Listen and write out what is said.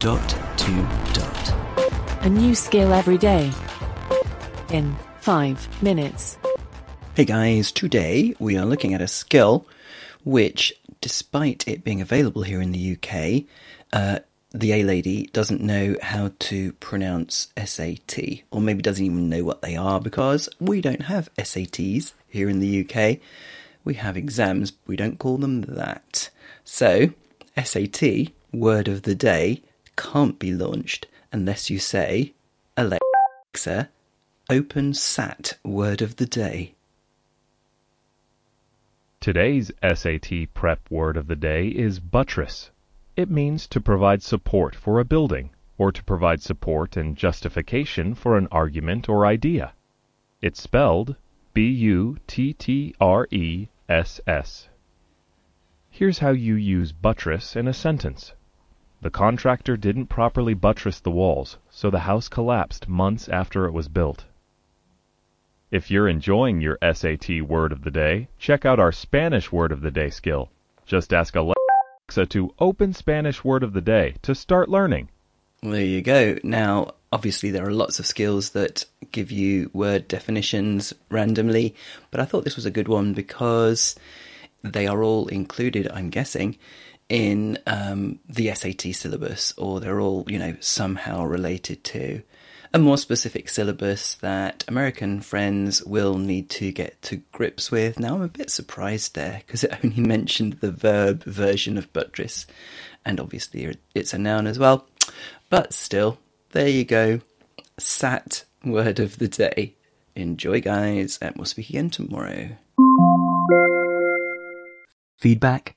Dot to dot. A new skill every day. In 5 minutes. Hey guys, today we are looking at a skill which, despite it being available here in the UK, uh, the A lady doesn't know how to pronounce SAT, or maybe doesn't even know what they are because we don't have SATs here in the UK. We have exams, we don't call them that. So, SAT, word of the day, can't be launched unless you say, Alexa, open SAT word of the day. Today's SAT prep word of the day is buttress. It means to provide support for a building, or to provide support and justification for an argument or idea. It's spelled B U T T R E S S. Here's how you use buttress in a sentence. The contractor didn't properly buttress the walls, so the house collapsed months after it was built. If you're enjoying your SAT word of the day, check out our Spanish word of the day skill. Just ask Alexa to open Spanish word of the day to start learning. There you go. Now, obviously, there are lots of skills that give you word definitions randomly, but I thought this was a good one because they are all included, I'm guessing, in um, the SAT syllabus, or they're all, you know, somehow related to a more specific syllabus that American friends will need to get to grips with. Now, I'm a bit surprised there because it only mentioned the verb version of buttress, and obviously it's a noun as well. But still, there you go. Sat word of the day. Enjoy, guys, and we'll speak again tomorrow. Feedback,